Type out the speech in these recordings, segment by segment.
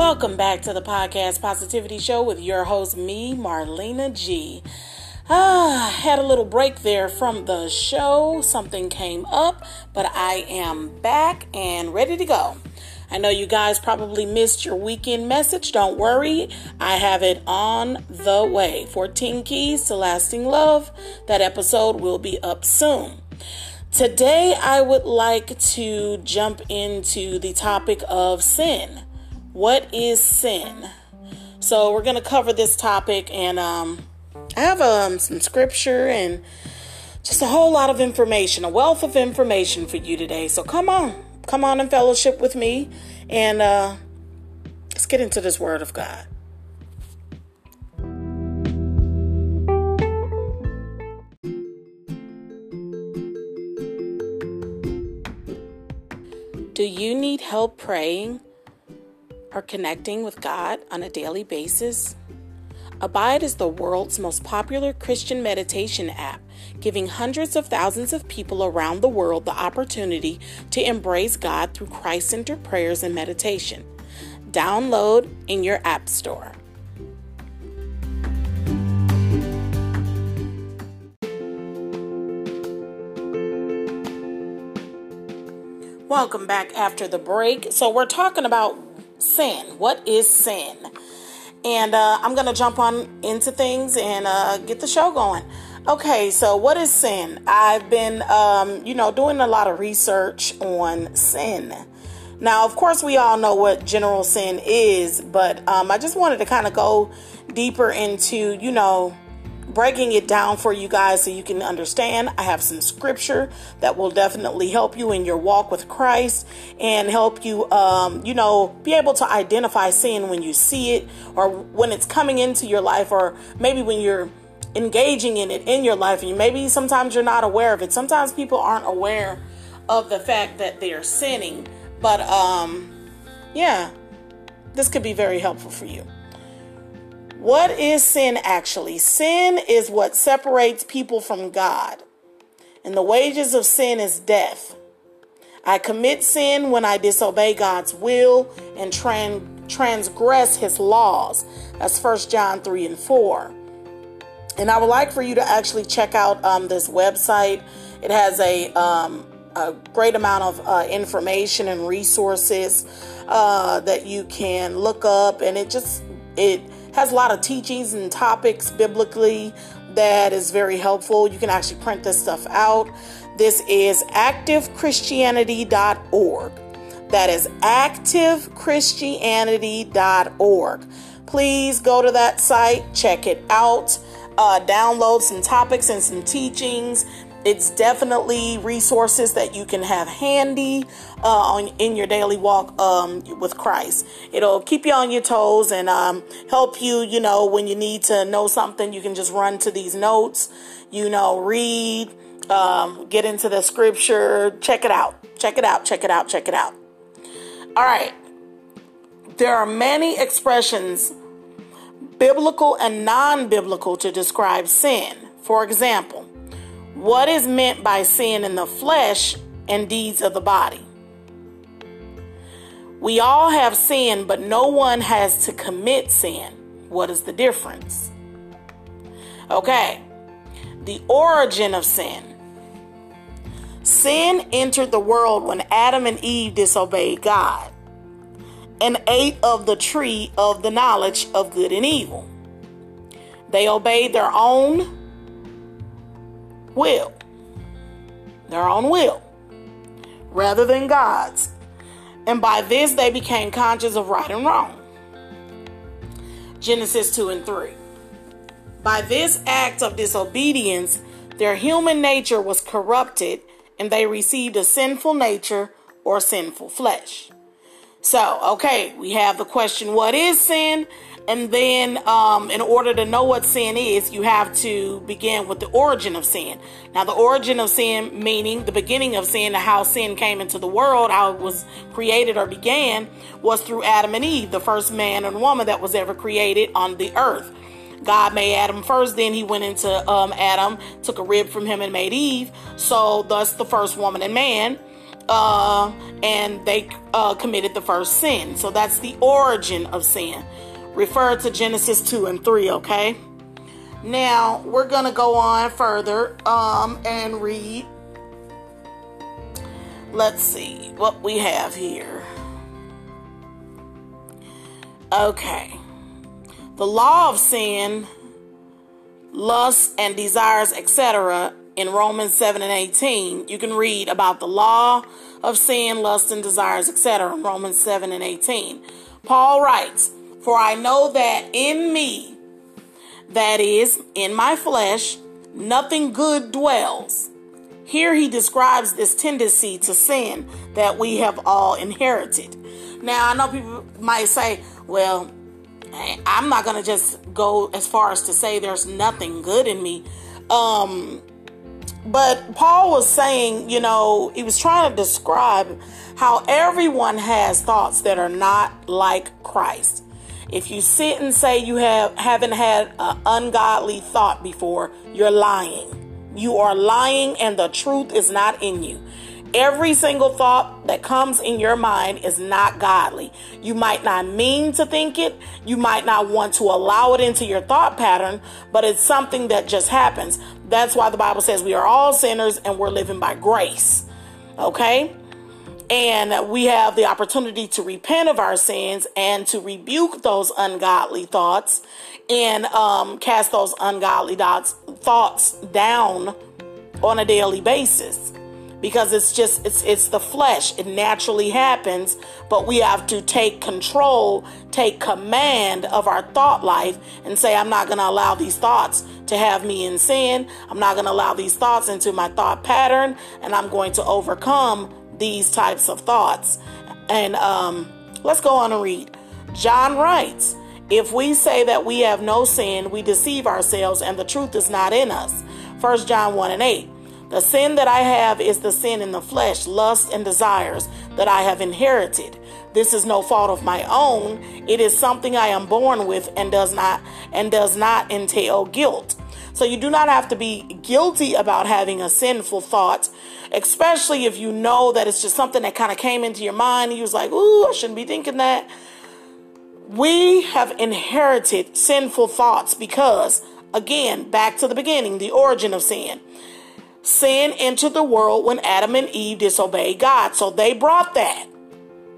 Welcome back to the podcast Positivity Show with your host, me, Marlena G. Ah, had a little break there from the show. Something came up, but I am back and ready to go. I know you guys probably missed your weekend message. Don't worry, I have it on the way. 14 Keys to Lasting Love. That episode will be up soon. Today, I would like to jump into the topic of sin. What is sin? So, we're going to cover this topic, and um, I have um, some scripture and just a whole lot of information, a wealth of information for you today. So, come on, come on and fellowship with me, and uh, let's get into this Word of God. Do you need help praying? Are connecting with God on a daily basis? Abide is the world's most popular Christian meditation app, giving hundreds of thousands of people around the world the opportunity to embrace God through Christ centered prayers and meditation. Download in your App Store. Welcome back after the break. So, we're talking about sin. What is sin? And uh, I'm going to jump on into things and uh, get the show going. Okay, so what is sin? I've been, um, you know, doing a lot of research on sin. Now, of course, we all know what general sin is, but um, I just wanted to kind of go deeper into, you know, breaking it down for you guys so you can understand. I have some scripture that will definitely help you in your walk with Christ and help you, um, you know, be able to identify sin when you see it or when it's coming into your life or maybe when you're engaging in it in your life and maybe sometimes you're not aware of it. Sometimes people aren't aware of the fact that they're sinning, but um, yeah, this could be very helpful for you. What is sin actually? Sin is what separates people from God. And the wages of sin is death. I commit sin when I disobey God's will and tran- transgress his laws. That's 1 John 3 and 4. And I would like for you to actually check out um, this website. It has a, um, a great amount of uh, information and resources uh, that you can look up, and it just it has a lot of teachings and topics biblically that is very helpful. You can actually print this stuff out. This is activechristianity.org. That is activechristianity.org. Please go to that site, check it out, uh, download some topics and some teachings it's definitely resources that you can have handy uh, on, in your daily walk um, with Christ. It'll keep you on your toes and um, help you, you know, when you need to know something, you can just run to these notes, you know, read, um, get into the scripture, check it out, check it out, check it out, check it out. All right. There are many expressions, biblical and non biblical, to describe sin. For example, what is meant by sin in the flesh and deeds of the body? We all have sin, but no one has to commit sin. What is the difference? Okay, the origin of sin. Sin entered the world when Adam and Eve disobeyed God and ate of the tree of the knowledge of good and evil. They obeyed their own will, their own will, rather than God's. And by this they became conscious of right and wrong. Genesis 2 and 3. By this act of disobedience, their human nature was corrupted and they received a sinful nature or sinful flesh. So, okay, we have the question what is sin? And then, um, in order to know what sin is, you have to begin with the origin of sin. Now, the origin of sin, meaning the beginning of sin, how sin came into the world, how it was created or began, was through Adam and Eve, the first man and woman that was ever created on the earth. God made Adam first, then he went into um, Adam, took a rib from him and made Eve. So, thus, the first woman and man uh, and they uh, committed the first sin. So that's the origin of sin. Refer to Genesis 2 and 3, okay? Now we're going to go on further um, and read. Let's see what we have here. Okay. The law of sin, lust, and desires, etc., in Romans 7 and 18, you can read about the law of sin, lust, and desires, etc., in Romans 7 and 18. Paul writes, For I know that in me, that is, in my flesh, nothing good dwells. Here he describes this tendency to sin that we have all inherited. Now, I know people might say, well, I'm not going to just go as far as to say there's nothing good in me. Um, but Paul was saying, you know, he was trying to describe how everyone has thoughts that are not like Christ. If you sit and say you have haven't had an ungodly thought before, you're lying. You are lying and the truth is not in you. Every single thought that comes in your mind is not godly. You might not mean to think it. You might not want to allow it into your thought pattern, but it's something that just happens. That's why the Bible says we are all sinners and we're living by grace. Okay? And we have the opportunity to repent of our sins and to rebuke those ungodly thoughts and um, cast those ungodly thoughts, thoughts down on a daily basis. Because it's just it's it's the flesh. It naturally happens but we have to take control take command of our thought life and say i'm not going to allow these thoughts to have me in sin. I'm not going to allow these thoughts into my thought pattern and i'm going to overcome these types of thoughts and um, let's go on and read john writes if we say that we have no sin we deceive ourselves and the truth is not in us 1 john 1 and 8 the sin that I have is the sin in the flesh, lust and desires that I have inherited. This is no fault of my own. It is something I am born with and does not and does not entail guilt. So you do not have to be guilty about having a sinful thought, especially if you know that it's just something that kind of came into your mind. You was like, "Ooh, I shouldn't be thinking that." We have inherited sinful thoughts because again, back to the beginning, the origin of sin sin entered the world when Adam and Eve disobeyed God. So they brought that.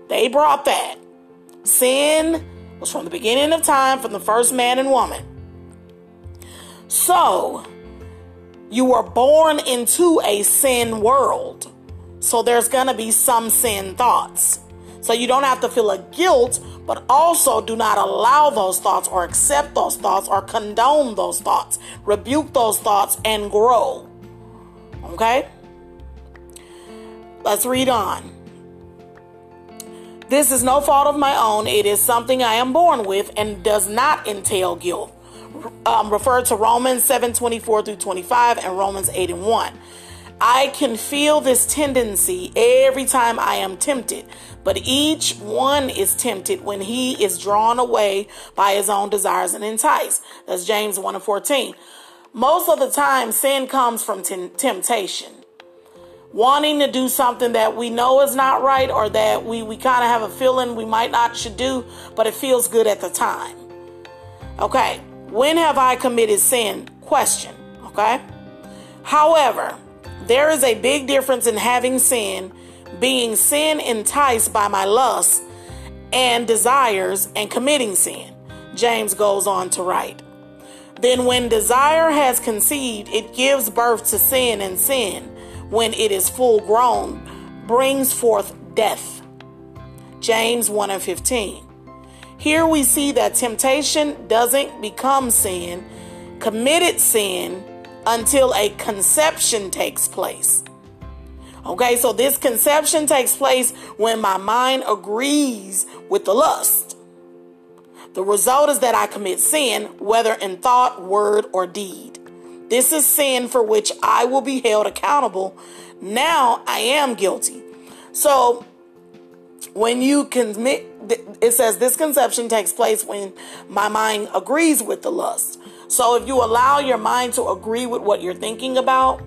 They brought that. Sin was from the beginning of time, from the first man and woman. So you were born into a sin world. So there's going to be some sin thoughts. So you don't have to feel a guilt, but also do not allow those thoughts or accept those thoughts or condone those thoughts. Rebuke those thoughts and grow. Okay? Let's read on. This is no fault of my own. It is something I am born with and does not entail guilt. Um, refer to Romans 7 24 through 25 and Romans 8 and 1. I can feel this tendency every time I am tempted, but each one is tempted when he is drawn away by his own desires and enticed. That's James 1 and 14. Most of the time, sin comes from t- temptation. Wanting to do something that we know is not right or that we, we kind of have a feeling we might not should do, but it feels good at the time. Okay, when have I committed sin? Question. Okay. However, there is a big difference in having sin, being sin enticed by my lusts and desires, and committing sin. James goes on to write. Then, when desire has conceived, it gives birth to sin, and sin, when it is full grown, brings forth death. James 1 and 15. Here we see that temptation doesn't become sin, committed sin, until a conception takes place. Okay, so this conception takes place when my mind agrees with the lust. The result is that I commit sin, whether in thought, word, or deed. This is sin for which I will be held accountable. Now I am guilty. So when you commit, it says this conception takes place when my mind agrees with the lust. So if you allow your mind to agree with what you're thinking about,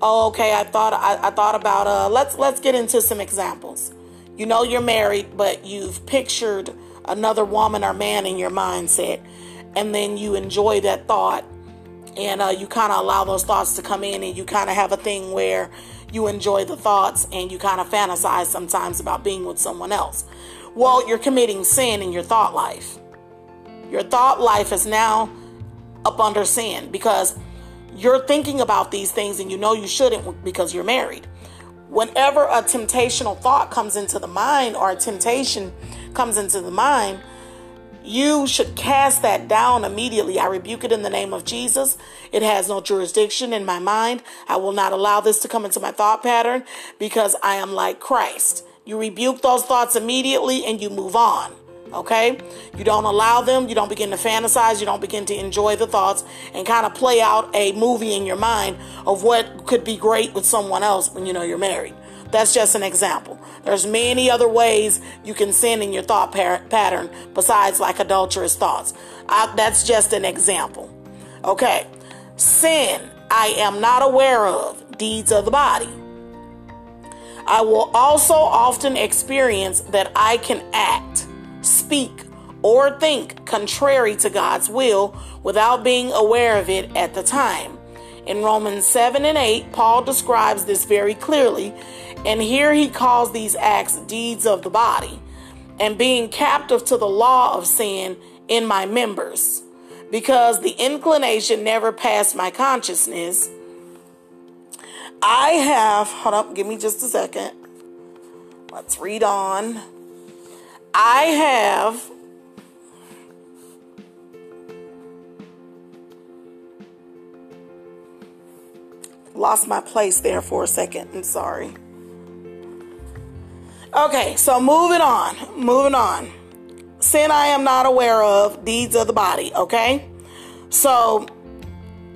Oh, okay. I thought I, I thought about uh let's let's get into some examples. You know you're married, but you've pictured another woman or man in your mindset, and then you enjoy that thought, and uh, you kind of allow those thoughts to come in, and you kind of have a thing where you enjoy the thoughts and you kind of fantasize sometimes about being with someone else. Well, you're committing sin in your thought life. Your thought life is now up under sin because you're thinking about these things and you know you shouldn't because you're married. Whenever a temptational thought comes into the mind or a temptation comes into the mind, you should cast that down immediately. I rebuke it in the name of Jesus. It has no jurisdiction in my mind. I will not allow this to come into my thought pattern because I am like Christ. You rebuke those thoughts immediately and you move on. Okay? You don't allow them. You don't begin to fantasize. You don't begin to enjoy the thoughts and kind of play out a movie in your mind of what could be great with someone else when you know you're married. That's just an example. There's many other ways you can sin in your thought pattern besides like adulterous thoughts. I, that's just an example. Okay. Sin I am not aware of, deeds of the body. I will also often experience that I can act, speak, or think contrary to God's will without being aware of it at the time. In Romans 7 and 8, Paul describes this very clearly and here he calls these acts deeds of the body, and being captive to the law of sin in my members. Because the inclination never passed my consciousness, I have, hold up, give me just a second. Let's read on. I have lost my place there for a second. I'm sorry. Okay, so moving on. Moving on. Sin I am not aware of, deeds of the body, okay? So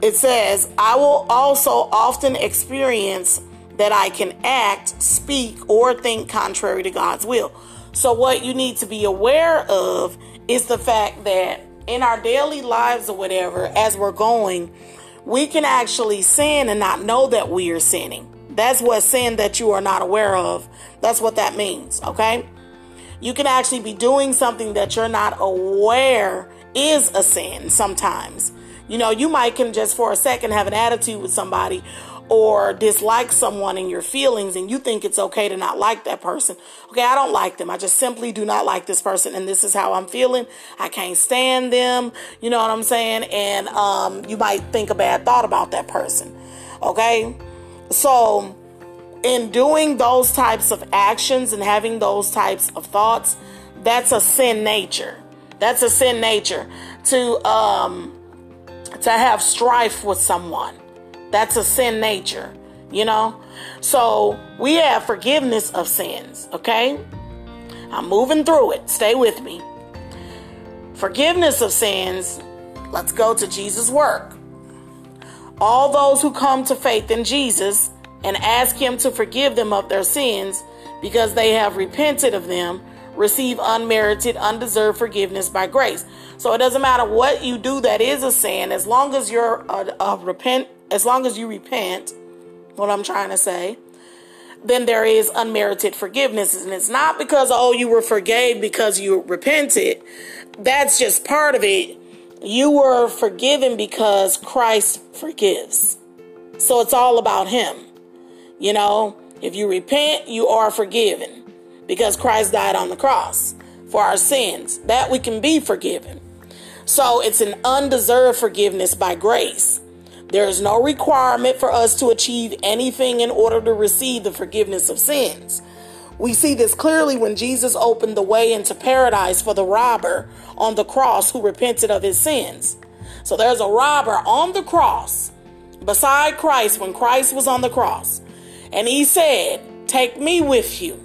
it says, I will also often experience that I can act, speak, or think contrary to God's will. So, what you need to be aware of is the fact that in our daily lives or whatever, as we're going, we can actually sin and not know that we are sinning. That's what sin that you are not aware of. That's what that means, okay? You can actually be doing something that you're not aware is a sin sometimes. You know, you might can just for a second have an attitude with somebody or dislike someone in your feelings and you think it's okay to not like that person. Okay, I don't like them. I just simply do not like this person and this is how I'm feeling. I can't stand them. You know what I'm saying? And um, you might think a bad thought about that person. Okay? So, in doing those types of actions and having those types of thoughts, that's a sin nature. That's a sin nature to um to have strife with someone. That's a sin nature, you know? So, we have forgiveness of sins, okay? I'm moving through it. Stay with me. Forgiveness of sins, let's go to Jesus' work. All those who come to faith in Jesus and ask Him to forgive them of their sins because they have repented of them receive unmerited, undeserved forgiveness by grace. So it doesn't matter what you do that is a sin, as long as you're a, a repent, as long as you repent. What I'm trying to say, then there is unmerited forgiveness, and it's not because oh you were forgave because you repented. That's just part of it. You were forgiven because Christ forgives. So it's all about Him. You know, if you repent, you are forgiven because Christ died on the cross for our sins, that we can be forgiven. So it's an undeserved forgiveness by grace. There is no requirement for us to achieve anything in order to receive the forgiveness of sins. We see this clearly when Jesus opened the way into paradise for the robber on the cross who repented of his sins. So there's a robber on the cross beside Christ when Christ was on the cross. And he said, Take me with you.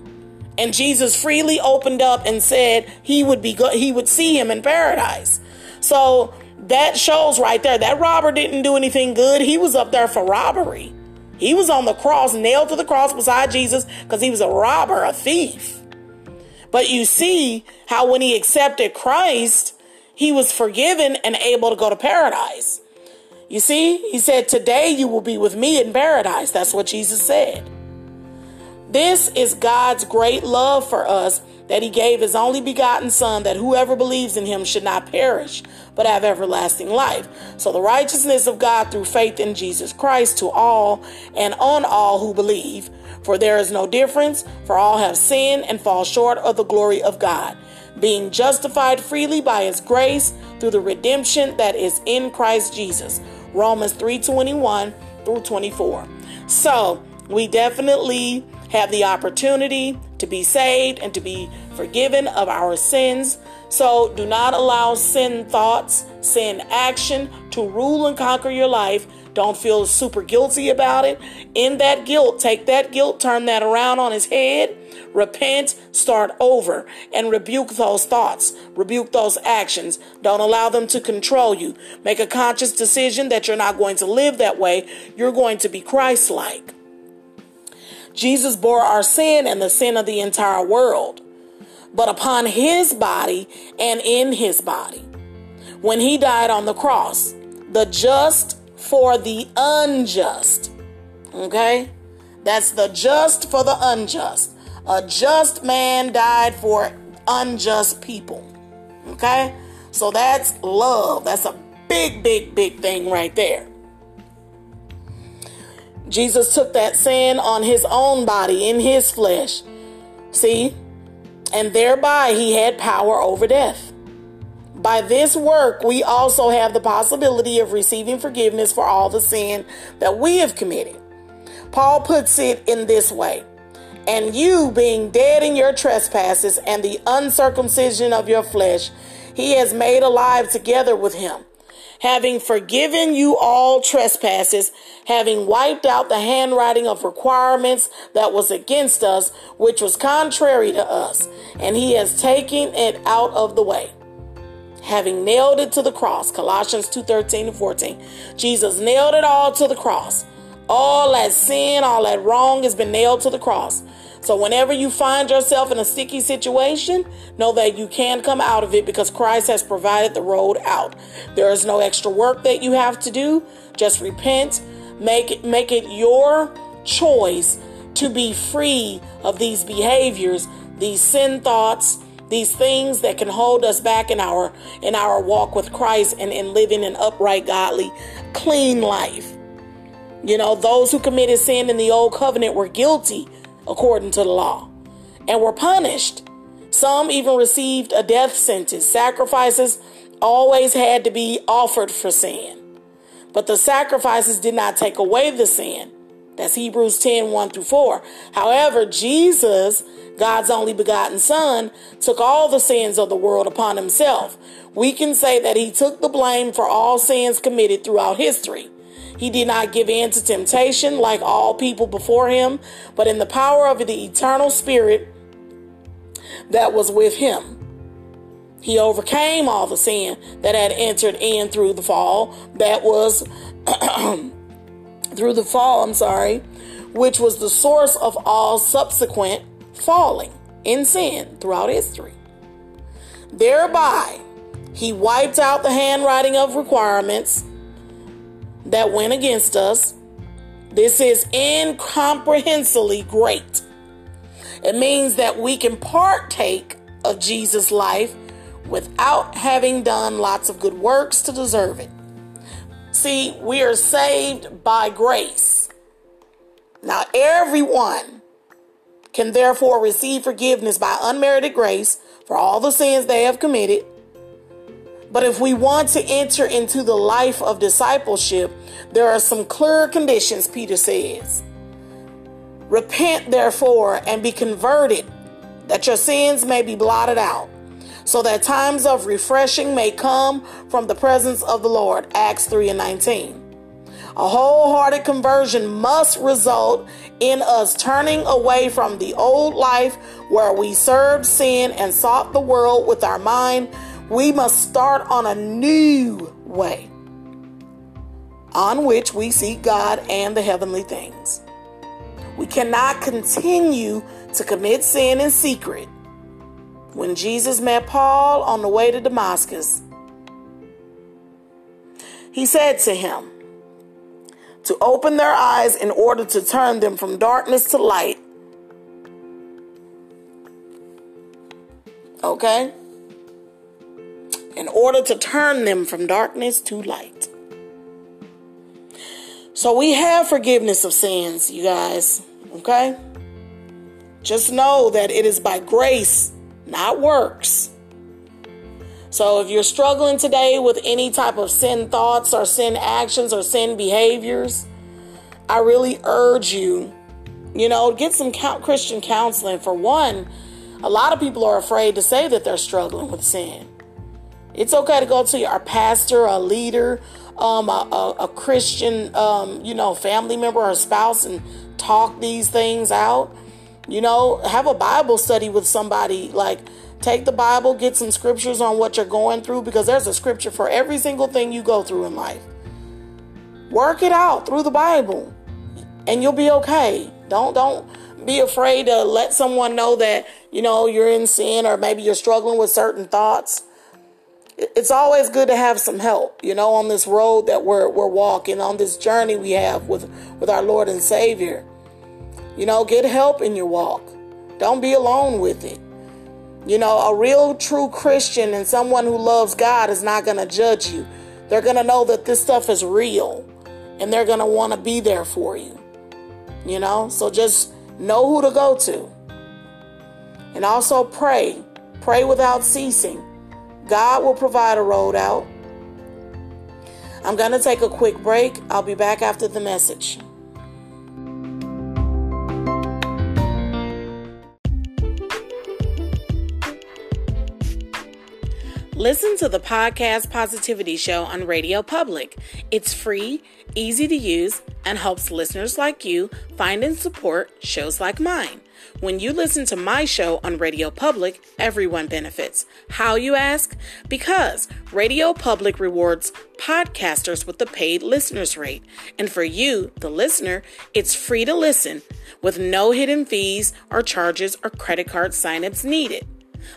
And Jesus freely opened up and said he would be go- he would see him in paradise. So that shows right there that robber didn't do anything good. He was up there for robbery. He was on the cross, nailed to the cross beside Jesus because he was a robber, a thief. But you see how when he accepted Christ, he was forgiven and able to go to paradise. You see, he said, Today you will be with me in paradise. That's what Jesus said. This is God's great love for us that he gave his only begotten Son, that whoever believes in him should not perish, but have everlasting life. So the righteousness of God through faith in Jesus Christ to all and on all who believe. For there is no difference, for all have sinned and fall short of the glory of God, being justified freely by his grace through the redemption that is in Christ Jesus. Romans 3:21 through 24. So, we definitely have the opportunity to be saved and to be forgiven of our sins. So do not allow sin thoughts, sin action to rule and conquer your life. Don't feel super guilty about it. In that guilt, take that guilt, turn that around on his head, repent, start over, and rebuke those thoughts, rebuke those actions. Don't allow them to control you. Make a conscious decision that you're not going to live that way. You're going to be Christ like. Jesus bore our sin and the sin of the entire world, but upon his body and in his body. When he died on the cross, the just for the unjust. Okay? That's the just for the unjust. A just man died for unjust people. Okay? So that's love. That's a big, big, big thing right there. Jesus took that sin on his own body, in his flesh. See? And thereby he had power over death. By this work, we also have the possibility of receiving forgiveness for all the sin that we have committed. Paul puts it in this way And you, being dead in your trespasses and the uncircumcision of your flesh, he has made alive together with him having forgiven you all trespasses, having wiped out the handwriting of requirements that was against us, which was contrary to us, and he has taken it out of the way. Having nailed it to the cross, Colossians 2 13 and 14. Jesus nailed it all to the cross. All that sin, all that wrong has been nailed to the cross. So, whenever you find yourself in a sticky situation, know that you can come out of it because Christ has provided the road out. There is no extra work that you have to do. Just repent. Make it, make it your choice to be free of these behaviors, these sin thoughts, these things that can hold us back in our in our walk with Christ and in living an upright, godly, clean life. You know, those who committed sin in the old covenant were guilty according to the law and were punished. Some even received a death sentence. Sacrifices always had to be offered for sin. But the sacrifices did not take away the sin. That's Hebrews 10 1 through 4. However, Jesus, God's only begotten Son, took all the sins of the world upon himself. We can say that he took the blame for all sins committed throughout history. He did not give in to temptation like all people before him, but in the power of the eternal spirit that was with him. He overcame all the sin that had entered in through the fall, that was through the fall, I'm sorry, which was the source of all subsequent falling in sin throughout history. Thereby, he wiped out the handwriting of requirements that went against us. This is incomprehensibly great. It means that we can partake of Jesus' life without having done lots of good works to deserve it. See, we are saved by grace. Now, everyone can therefore receive forgiveness by unmerited grace for all the sins they have committed but if we want to enter into the life of discipleship, there are some clear conditions, Peter says. Repent, therefore, and be converted, that your sins may be blotted out, so that times of refreshing may come from the presence of the Lord. Acts 3 and 19. A wholehearted conversion must result in us turning away from the old life where we served sin and sought the world with our mind we must start on a new way on which we seek God and the heavenly things. We cannot continue to commit sin in secret. When Jesus met Paul on the way to Damascus, he said to him, to open their eyes in order to turn them from darkness to light. Okay? In order to turn them from darkness to light. So we have forgiveness of sins, you guys. Okay? Just know that it is by grace, not works. So if you're struggling today with any type of sin thoughts or sin actions or sin behaviors, I really urge you, you know, get some Christian counseling. For one, a lot of people are afraid to say that they're struggling with sin. It's okay to go to your pastor, a leader, um, a, a, a Christian, um, you know, family member or spouse and talk these things out. You know, have a Bible study with somebody. Like, take the Bible, get some scriptures on what you're going through because there's a scripture for every single thing you go through in life. Work it out through the Bible and you'll be okay. Don't don't be afraid to let someone know that, you know, you're in sin or maybe you're struggling with certain thoughts. It's always good to have some help, you know, on this road that we're we're walking, on this journey we have with with our Lord and Savior. You know, get help in your walk. Don't be alone with it. You know, a real true Christian and someone who loves God is not going to judge you. They're going to know that this stuff is real and they're going to want to be there for you. You know, so just know who to go to. And also pray. Pray without ceasing. God will provide a road out. I'm going to take a quick break. I'll be back after the message. Listen to the Podcast Positivity Show on Radio Public. It's free, easy to use, and helps listeners like you find and support shows like mine. When you listen to my show on Radio Public, everyone benefits. How, you ask? Because Radio Public rewards podcasters with the paid listeners rate. And for you, the listener, it's free to listen with no hidden fees or charges or credit card signups needed.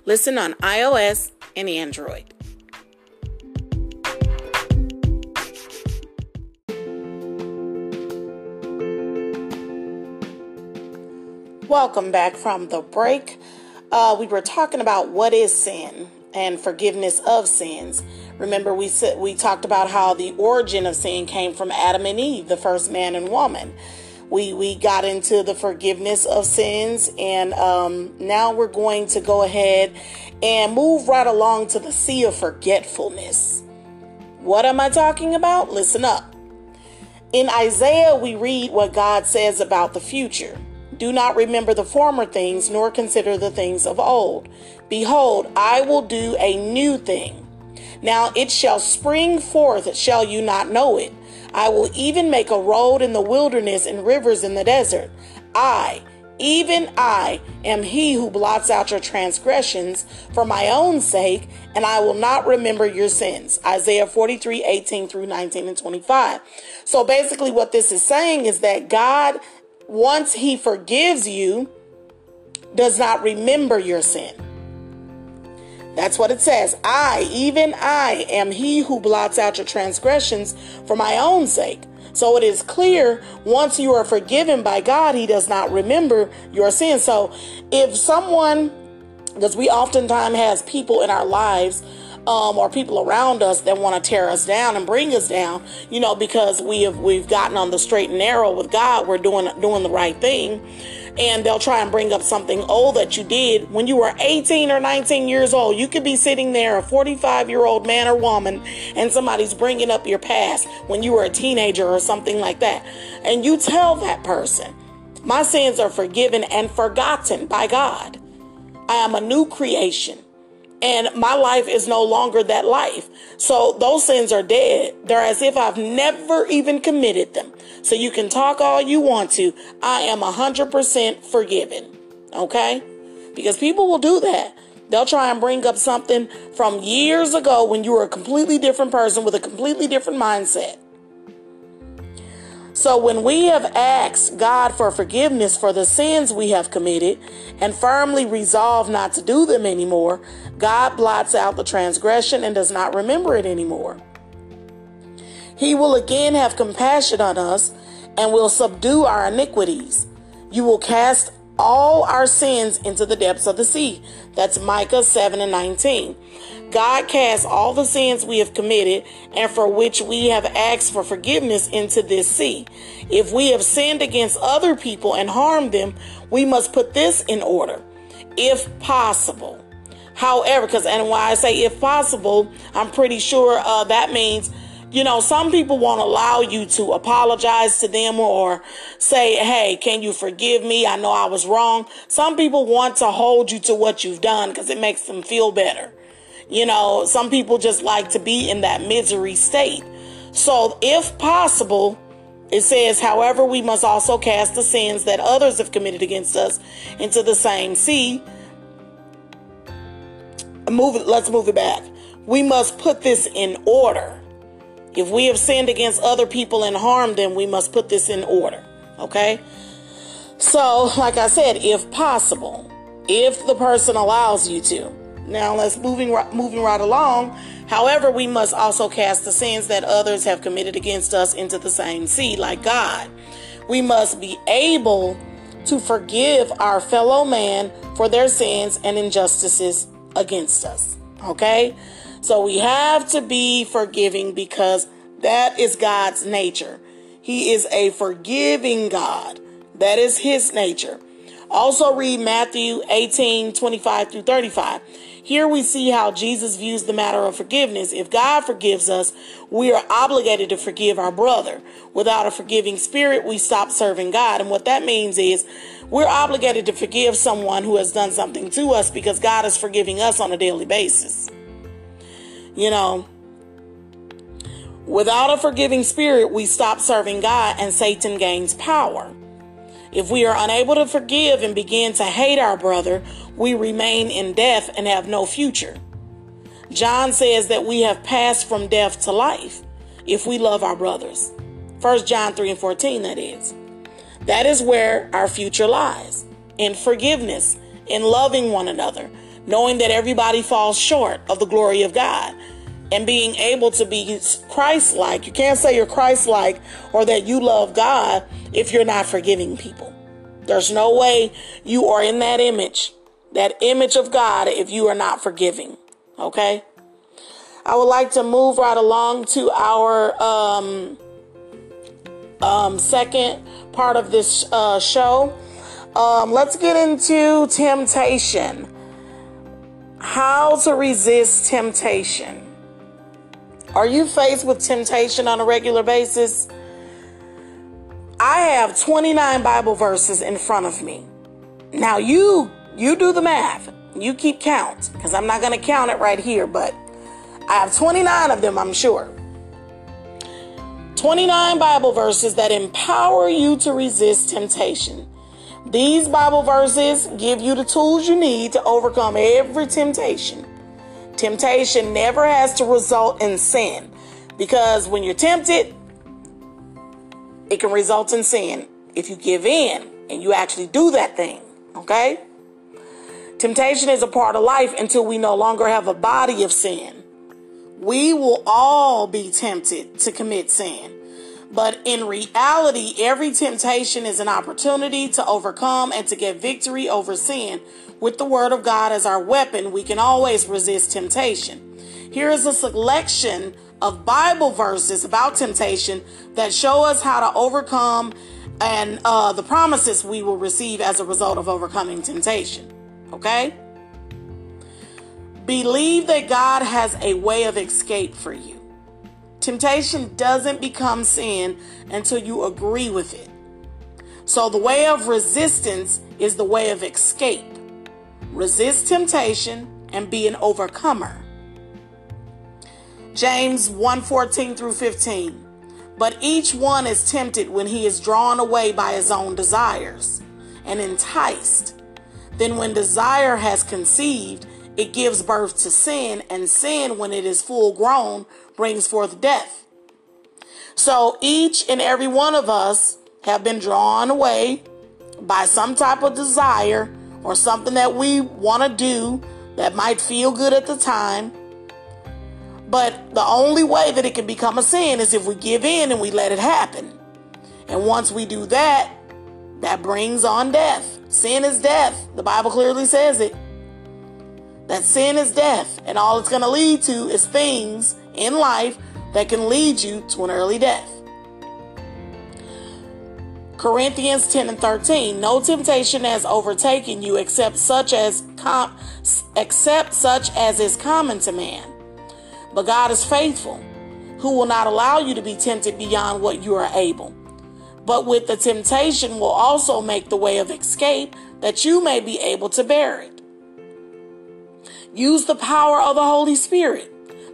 Listen on iOS and Android. Welcome back from the break. Uh, we were talking about what is sin and forgiveness of sins. Remember, we said we talked about how the origin of sin came from Adam and Eve, the first man and woman. We we got into the forgiveness of sins and um, now we're going to go ahead and move right along to the sea of forgetfulness. What am i talking about? Listen up. In isaiah we read what god says about the future do not remember the former things nor consider the things of old behold i will do a new thing now it shall spring forth shall you not know it I will even make a road in the wilderness and rivers in the desert. I, even I, am he who blots out your transgressions for my own sake, and I will not remember your sins. Isaiah 43, 18 through 19 and 25. So basically, what this is saying is that God, once he forgives you, does not remember your sin. That's what it says. I, even I, am he who blots out your transgressions for my own sake. So it is clear once you are forgiven by God, he does not remember your sin. So if someone, because we oftentimes has people in our lives um, or people around us that want to tear us down and bring us down, you know, because we have we've gotten on the straight and narrow with God, we're doing doing the right thing and they'll try and bring up something old that you did when you were 18 or 19 years old. You could be sitting there, a 45 year old man or woman, and somebody's bringing up your past when you were a teenager or something like that. And you tell that person, My sins are forgiven and forgotten by God. I am a new creation and my life is no longer that life. So those sins are dead. They're as if I've never even committed them. So you can talk all you want to. I am 100% forgiven. Okay? Because people will do that. They'll try and bring up something from years ago when you were a completely different person with a completely different mindset. So when we have asked God for forgiveness for the sins we have committed and firmly resolve not to do them anymore, God blots out the transgression and does not remember it anymore. He will again have compassion on us and will subdue our iniquities. You will cast all our sins into the depths of the sea. That's Micah 7 and 19. God casts all the sins we have committed and for which we have asked for forgiveness into this sea. If we have sinned against other people and harmed them, we must put this in order, if possible. However, because and why I say if possible, I'm pretty sure uh, that means you know, some people won't allow you to apologize to them or say, Hey, can you forgive me? I know I was wrong. Some people want to hold you to what you've done because it makes them feel better. You know, some people just like to be in that misery state. So, if possible, it says, however, we must also cast the sins that others have committed against us into the same sea. Move it, let's move it back. We must put this in order. If we have sinned against other people and harmed them, we must put this in order. Okay? So, like I said, if possible, if the person allows you to. Now let's moving right, moving right along. However, we must also cast the sins that others have committed against us into the same sea, like God. We must be able to forgive our fellow man for their sins and injustices against us. Okay? So we have to be forgiving because that is God's nature. He is a forgiving God. That is his nature. Also read Matthew 18, 25 through 35. Here we see how Jesus views the matter of forgiveness. If God forgives us, we are obligated to forgive our brother. Without a forgiving spirit, we stop serving God. And what that means is we're obligated to forgive someone who has done something to us because God is forgiving us on a daily basis. You know, without a forgiving spirit, we stop serving God and Satan gains power. If we are unable to forgive and begin to hate our brother, we remain in death and have no future. John says that we have passed from death to life if we love our brothers. 1 John 3 and 14, that is. That is where our future lies in forgiveness, in loving one another, knowing that everybody falls short of the glory of God, and being able to be Christ like. You can't say you're Christ like or that you love God if you're not forgiving people. There's no way you are in that image, that image of God, if you are not forgiving. Okay? I would like to move right along to our um, um, second part of this uh, show. Um, let's get into temptation. How to resist temptation. Are you faced with temptation on a regular basis? I have 29 Bible verses in front of me. Now you you do the math. You keep count because I'm not going to count it right here, but I have 29 of them, I'm sure. 29 Bible verses that empower you to resist temptation. These Bible verses give you the tools you need to overcome every temptation. Temptation never has to result in sin because when you're tempted, it can result in sin if you give in and you actually do that thing. Okay? Temptation is a part of life until we no longer have a body of sin. We will all be tempted to commit sin. But in reality, every temptation is an opportunity to overcome and to get victory over sin. With the Word of God as our weapon, we can always resist temptation. Here is a selection of Bible verses about temptation that show us how to overcome and uh, the promises we will receive as a result of overcoming temptation. Okay? Believe that God has a way of escape for you. Temptation doesn't become sin until you agree with it. So the way of resistance is the way of escape. Resist temptation and be an overcomer. James 1:14 through 15. But each one is tempted when he is drawn away by his own desires and enticed. Then when desire has conceived, it gives birth to sin, and sin, when it is full grown, brings forth death. So each and every one of us have been drawn away by some type of desire or something that we want to do that might feel good at the time But the only way that it can become a sin is if we give in and we let it happen. And once we do that, that brings on death. Sin is death. The Bible clearly says it. That sin is death. And all it's going to lead to is things in life that can lead you to an early death. Corinthians 10 and 13 No temptation has overtaken you except such as com- except such as is common to man. But God is faithful, who will not allow you to be tempted beyond what you are able. But with the temptation will also make the way of escape that you may be able to bear it. Use the power of the Holy Spirit.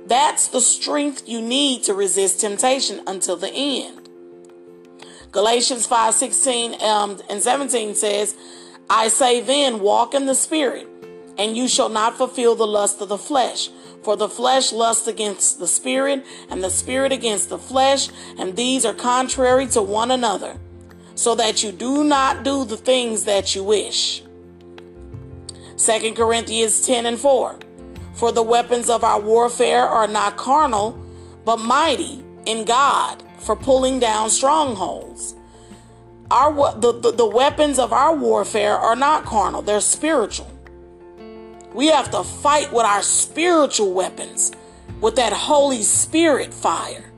That's the strength you need to resist temptation until the end. Galatians 5 16 um, and 17 says, I say then, walk in the Spirit, and you shall not fulfill the lust of the flesh. For the flesh lusts against the spirit, and the spirit against the flesh, and these are contrary to one another, so that you do not do the things that you wish. 2 Corinthians 10 and 4. For the weapons of our warfare are not carnal, but mighty in God for pulling down strongholds. Our the, the, the weapons of our warfare are not carnal, they're spiritual. We have to fight with our spiritual weapons, with that Holy Spirit fire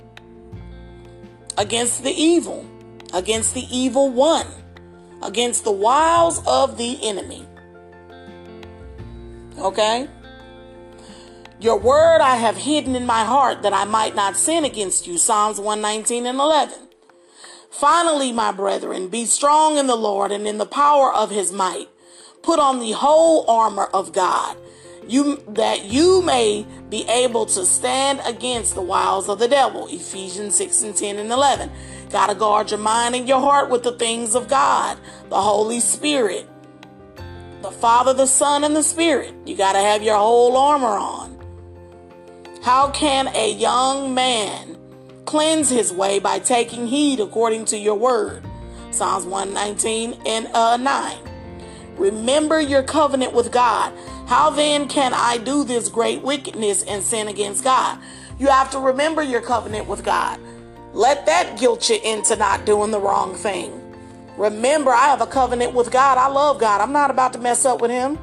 against the evil, against the evil one, against the wiles of the enemy. Okay? Your word I have hidden in my heart that I might not sin against you. Psalms 119 and 11. Finally, my brethren, be strong in the Lord and in the power of his might. Put on the whole armor of God, you that you may be able to stand against the wiles of the devil. Ephesians 6 and 10 and 11. Gotta guard your mind and your heart with the things of God, the Holy Spirit, the Father, the Son, and the Spirit. You gotta have your whole armor on. How can a young man cleanse his way by taking heed according to your word? Psalms 119 and uh, 9. Remember your covenant with God. How then can I do this great wickedness and sin against God? You have to remember your covenant with God. Let that guilt you into not doing the wrong thing. Remember, I have a covenant with God. I love God. I'm not about to mess up with Him.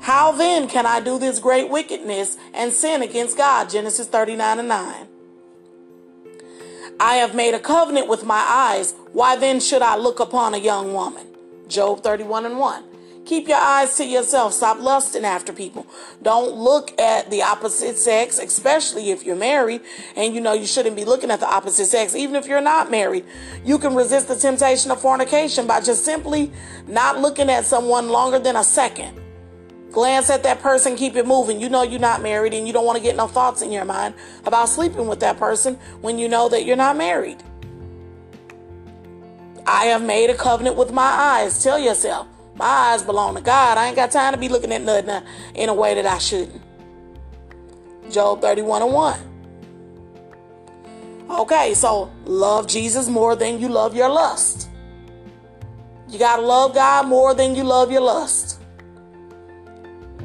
How then can I do this great wickedness and sin against God? Genesis 39 and 9. I have made a covenant with my eyes. Why then should I look upon a young woman? Job 31 and 1. Keep your eyes to yourself. Stop lusting after people. Don't look at the opposite sex, especially if you're married. And you know you shouldn't be looking at the opposite sex, even if you're not married. You can resist the temptation of fornication by just simply not looking at someone longer than a second. Glance at that person, keep it moving. You know you're not married and you don't want to get no thoughts in your mind about sleeping with that person when you know that you're not married. I have made a covenant with my eyes. Tell yourself, my eyes belong to God. I ain't got time to be looking at nothing uh, in a way that I shouldn't. Job 31 and 1. Okay, so love Jesus more than you love your lust. You got to love God more than you love your lust.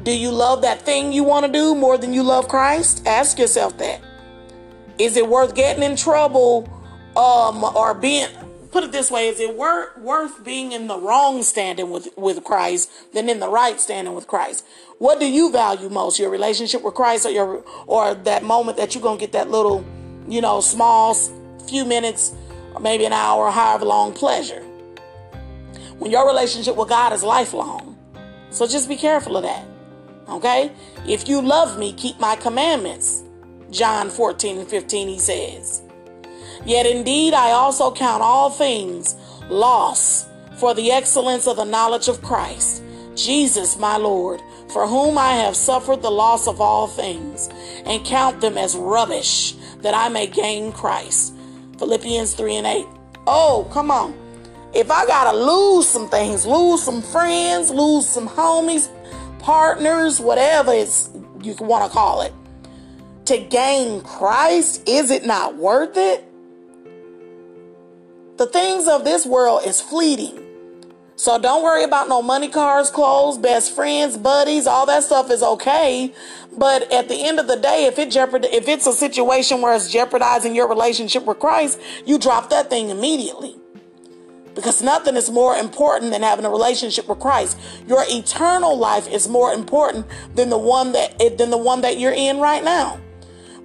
Do you love that thing you want to do more than you love Christ? Ask yourself that. Is it worth getting in trouble um, or being put it this way: Is it wor- worth being in the wrong standing with with Christ than in the right standing with Christ? What do you value most? Your relationship with Christ, or your or that moment that you're gonna get that little, you know, small few minutes, or maybe an hour, however long pleasure? When your relationship with God is lifelong, so just be careful of that. Okay? If you love me, keep my commandments. John 14 and 15, he says. Yet indeed I also count all things loss for the excellence of the knowledge of Christ, Jesus my Lord, for whom I have suffered the loss of all things, and count them as rubbish, that I may gain Christ. Philippians 3 and 8. Oh, come on. If I gotta lose some things, lose some friends, lose some homies, partners, whatever it's you want to call it, to gain Christ, is it not worth it? The things of this world is fleeting. So don't worry about no money, cars, clothes, best friends, buddies, all that stuff is okay. But at the end of the day, if it jeopard if it's a situation where it's jeopardizing your relationship with Christ, you drop that thing immediately. Because nothing is more important than having a relationship with Christ. Your eternal life is more important than the one that eh, than the one that you're in right now.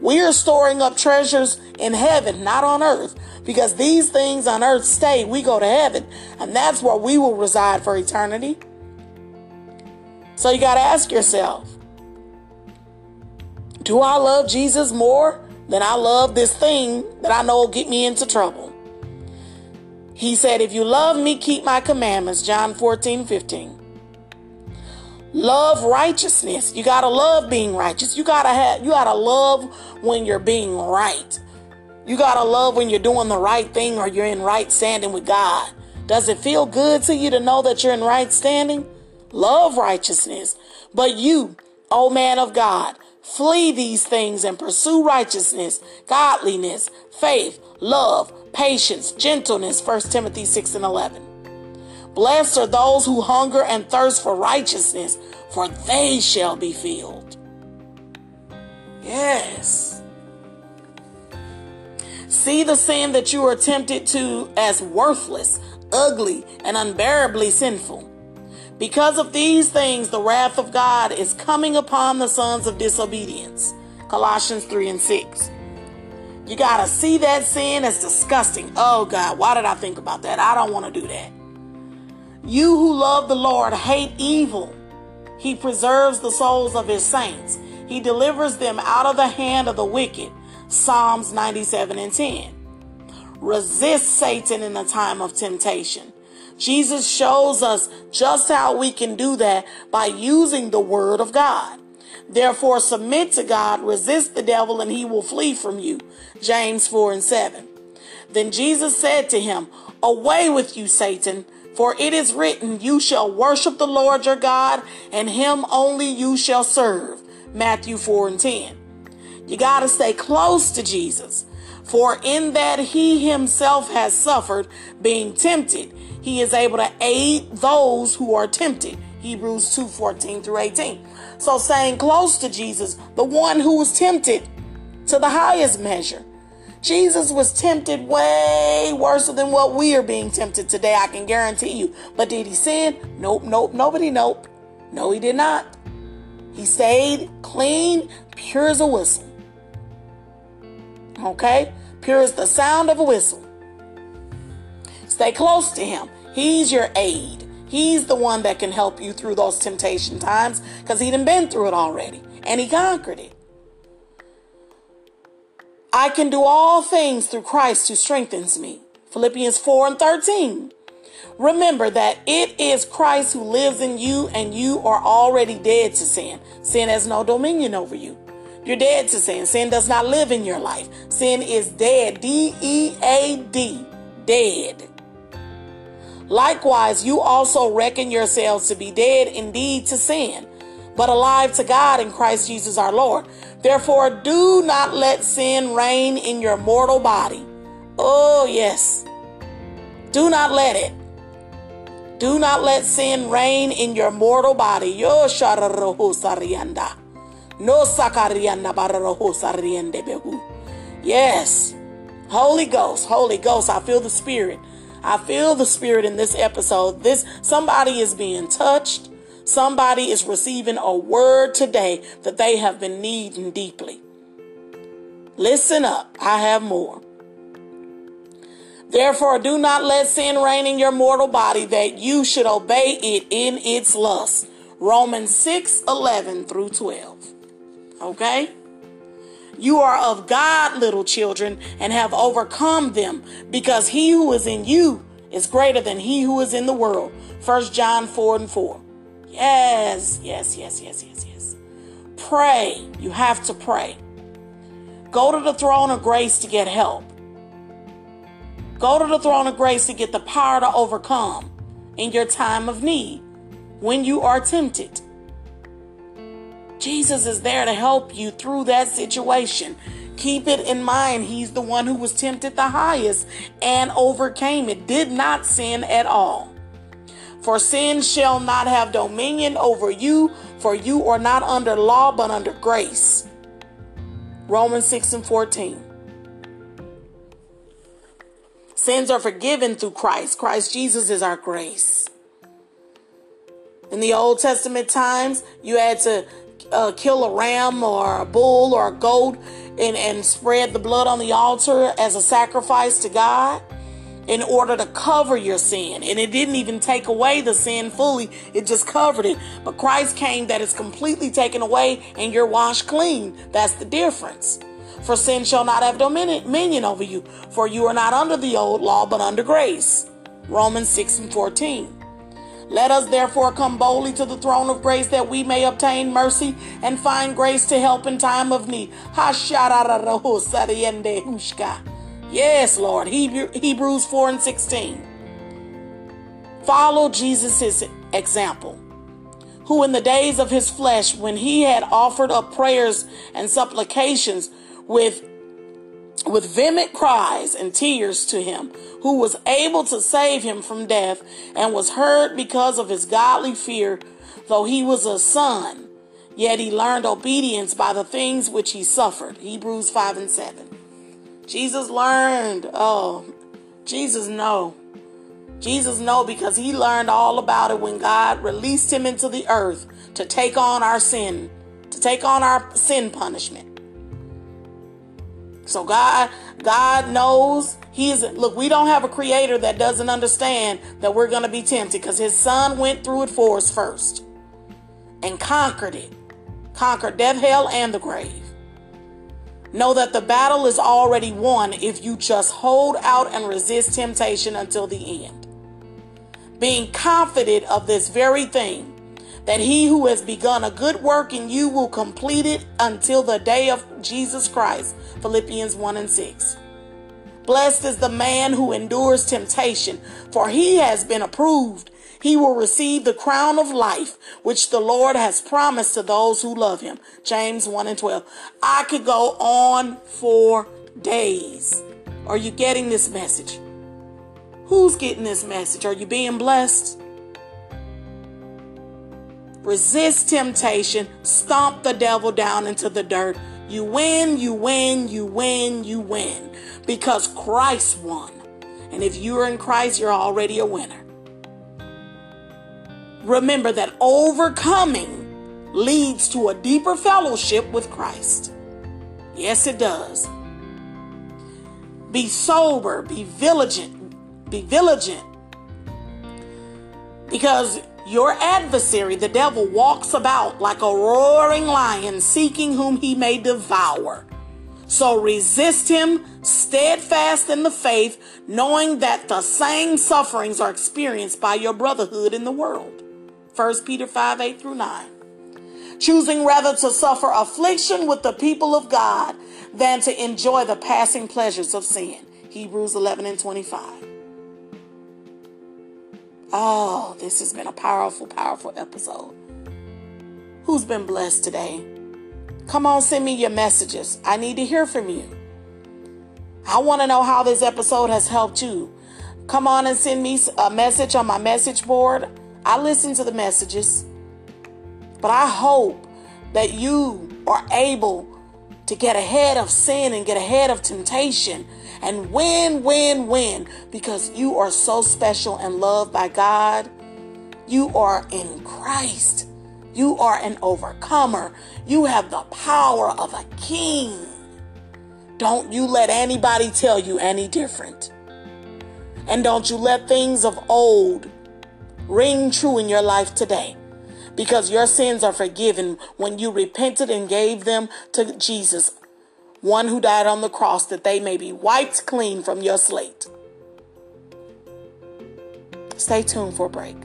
We are storing up treasures in heaven, not on earth, because these things on earth stay. We go to heaven, and that's where we will reside for eternity. So you got to ask yourself Do I love Jesus more than I love this thing that I know will get me into trouble? He said, If you love me, keep my commandments. John 14, 15. Love righteousness. You gotta love being righteous. You gotta have you gotta love when you're being right. You gotta love when you're doing the right thing or you're in right standing with God. Does it feel good to you to know that you're in right standing? Love righteousness. But you, O man of God, flee these things and pursue righteousness, godliness, faith, love, patience, gentleness. 1 Timothy 6 and 11. Blessed are those who hunger and thirst for righteousness, for they shall be filled. Yes. See the sin that you are tempted to as worthless, ugly, and unbearably sinful. Because of these things, the wrath of God is coming upon the sons of disobedience. Colossians 3 and 6. You got to see that sin as disgusting. Oh God, why did I think about that? I don't want to do that. You who love the Lord hate evil. He preserves the souls of his saints. He delivers them out of the hand of the wicked. Psalms 97 and 10. Resist Satan in the time of temptation. Jesus shows us just how we can do that by using the word of God. Therefore, submit to God, resist the devil, and he will flee from you. James 4 and 7. Then Jesus said to him, Away with you, Satan. For it is written, You shall worship the Lord your God, and him only you shall serve. Matthew 4 and 10. You got to stay close to Jesus. For in that he himself has suffered being tempted, he is able to aid those who are tempted. Hebrews 2 14 through 18. So, staying close to Jesus, the one who was tempted to the highest measure, Jesus was tempted way worse than what we are being tempted today, I can guarantee you. But did he sin? Nope, nope, nobody, nope. No, he did not. He stayed clean, pure as a whistle. Okay? Pure as the sound of a whistle. Stay close to him. He's your aid. He's the one that can help you through those temptation times because he done been through it already and he conquered it. I can do all things through Christ who strengthens me. Philippians 4 and 13. Remember that it is Christ who lives in you and you are already dead to sin. Sin has no dominion over you. You're dead to sin. Sin does not live in your life. Sin is dead. D E A D. Dead. Likewise, you also reckon yourselves to be dead indeed to sin, but alive to God in Christ Jesus our Lord. Therefore, do not let sin reign in your mortal body. Oh, yes. Do not let it. Do not let sin reign in your mortal body. Yo. No behu. Yes. Holy Ghost, Holy Ghost, I feel the Spirit. I feel the Spirit in this episode. This somebody is being touched. Somebody is receiving a word today that they have been needing deeply. Listen up, I have more. Therefore, do not let sin reign in your mortal body that you should obey it in its lust. Romans 6 11 through 12. Okay? You are of God, little children, and have overcome them, because he who is in you is greater than he who is in the world. 1 John 4 and 4. Yes, yes, yes, yes, yes, yes. Pray. You have to pray. Go to the throne of grace to get help. Go to the throne of grace to get the power to overcome in your time of need when you are tempted. Jesus is there to help you through that situation. Keep it in mind, He's the one who was tempted the highest and overcame it, did not sin at all. For sin shall not have dominion over you, for you are not under law, but under grace. Romans 6 and 14. Sins are forgiven through Christ. Christ Jesus is our grace. In the Old Testament times, you had to uh, kill a ram or a bull or a goat and, and spread the blood on the altar as a sacrifice to God in order to cover your sin. And it didn't even take away the sin fully, it just covered it. But Christ came that is completely taken away and you're washed clean. That's the difference. For sin shall not have dominion over you, for you are not under the old law, but under grace. Romans 6 and 14. Let us therefore come boldly to the throne of grace that we may obtain mercy and find grace to help in time of need. Yes, Lord. Hebrews 4 and 16. Follow Jesus' example, who in the days of his flesh, when he had offered up prayers and supplications with with vehement cries and tears to him, who was able to save him from death, and was heard because of his godly fear, though he was a son, yet he learned obedience by the things which he suffered. Hebrews 5 and 7. Jesus learned. Oh, Jesus know. Jesus know because he learned all about it when God released him into the earth to take on our sin, to take on our sin punishment. So God, God knows He's. Look, we don't have a creator that doesn't understand that we're to be tempted because His Son went through it for us first and conquered it, conquered death, hell, and the grave. Know that the battle is already won if you just hold out and resist temptation until the end. Being confident of this very thing, that he who has begun a good work in you will complete it until the day of Jesus Christ. Philippians 1 and 6. Blessed is the man who endures temptation, for he has been approved. He will receive the crown of life, which the Lord has promised to those who love him. James 1 and 12. I could go on for days. Are you getting this message? Who's getting this message? Are you being blessed? Resist temptation, stomp the devil down into the dirt. You win, you win, you win, you win because Christ won. And if you're in Christ, you're already a winner. Remember that overcoming leads to a deeper fellowship with Christ. Yes, it does. Be sober, be vigilant, be vigilant. Because your adversary, the devil, walks about like a roaring lion seeking whom he may devour. So resist him, steadfast in the faith, knowing that the same sufferings are experienced by your brotherhood in the world. 1 Peter 5 8 through 9. Choosing rather to suffer affliction with the people of God than to enjoy the passing pleasures of sin. Hebrews 11 and 25. Oh, this has been a powerful, powerful episode. Who's been blessed today? Come on, send me your messages. I need to hear from you. I want to know how this episode has helped you. Come on and send me a message on my message board. I listen to the messages. But I hope that you are able to get ahead of sin and get ahead of temptation and win, win, win because you are so special and loved by God. You are in Christ. You are an overcomer. You have the power of a king. Don't you let anybody tell you any different. And don't you let things of old ring true in your life today because your sins are forgiven when you repented and gave them to Jesus one who died on the cross that they may be wiped clean from your slate. Stay tuned for a break.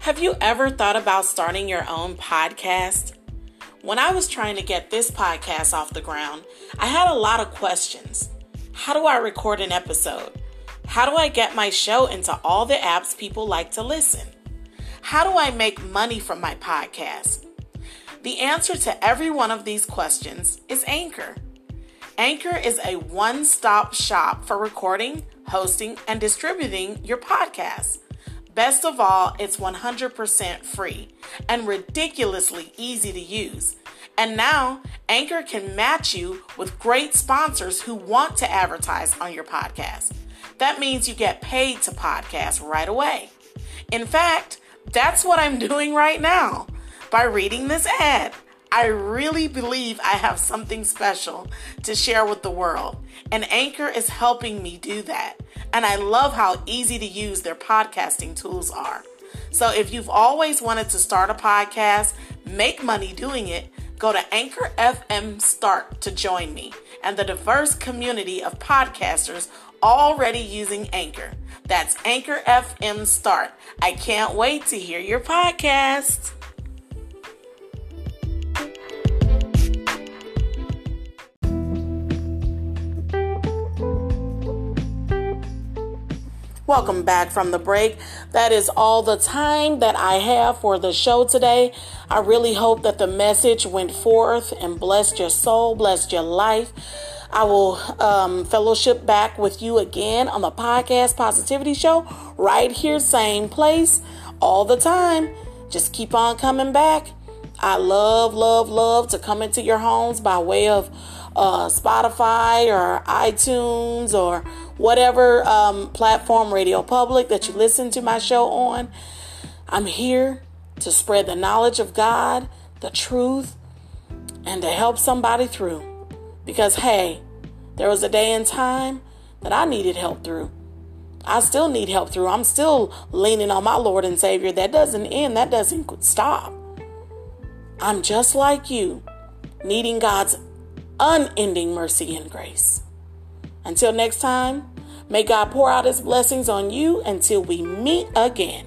Have you ever thought about starting your own podcast? When I was trying to get this podcast off the ground, I had a lot of questions. How do I record an episode? How do I get my show into all the apps people like to listen? How do I make money from my podcast? The answer to every one of these questions is Anchor. Anchor is a one stop shop for recording, hosting, and distributing your podcast. Best of all, it's 100% free and ridiculously easy to use. And now, Anchor can match you with great sponsors who want to advertise on your podcast. That means you get paid to podcast right away. In fact, that's what I'm doing right now by reading this ad. I really believe I have something special to share with the world, and Anchor is helping me do that. And I love how easy to use their podcasting tools are. So if you've always wanted to start a podcast, make money doing it, go to Anchor FM Start to join me and the diverse community of podcasters already using Anchor. That's Anchor FM Start. I can't wait to hear your podcast. Welcome back from the break. That is all the time that I have for the show today. I really hope that the message went forth and blessed your soul, blessed your life. I will um, fellowship back with you again on the podcast Positivity Show, right here, same place, all the time. Just keep on coming back. I love, love, love to come into your homes by way of uh, Spotify or iTunes or whatever um, platform, Radio Public, that you listen to my show on. I'm here to spread the knowledge of God, the truth, and to help somebody through. Because, hey, there was a day in time that I needed help through. I still need help through. I'm still leaning on my Lord and Savior. That doesn't end, that doesn't stop. I'm just like you, needing God's unending mercy and grace. Until next time, may God pour out his blessings on you until we meet again.